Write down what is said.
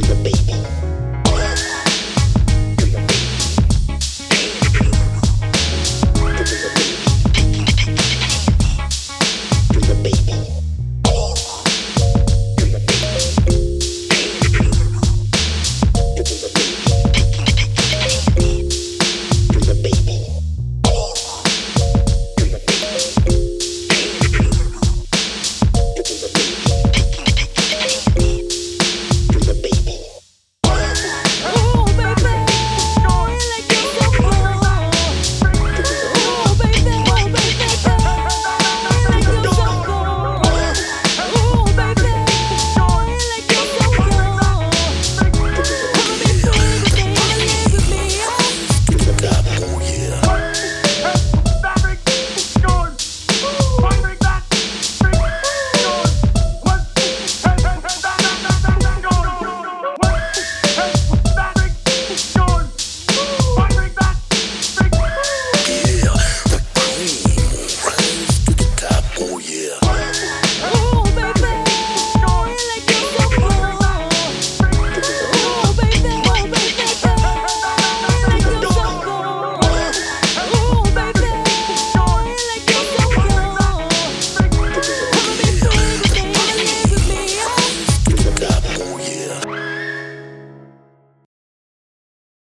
the beat.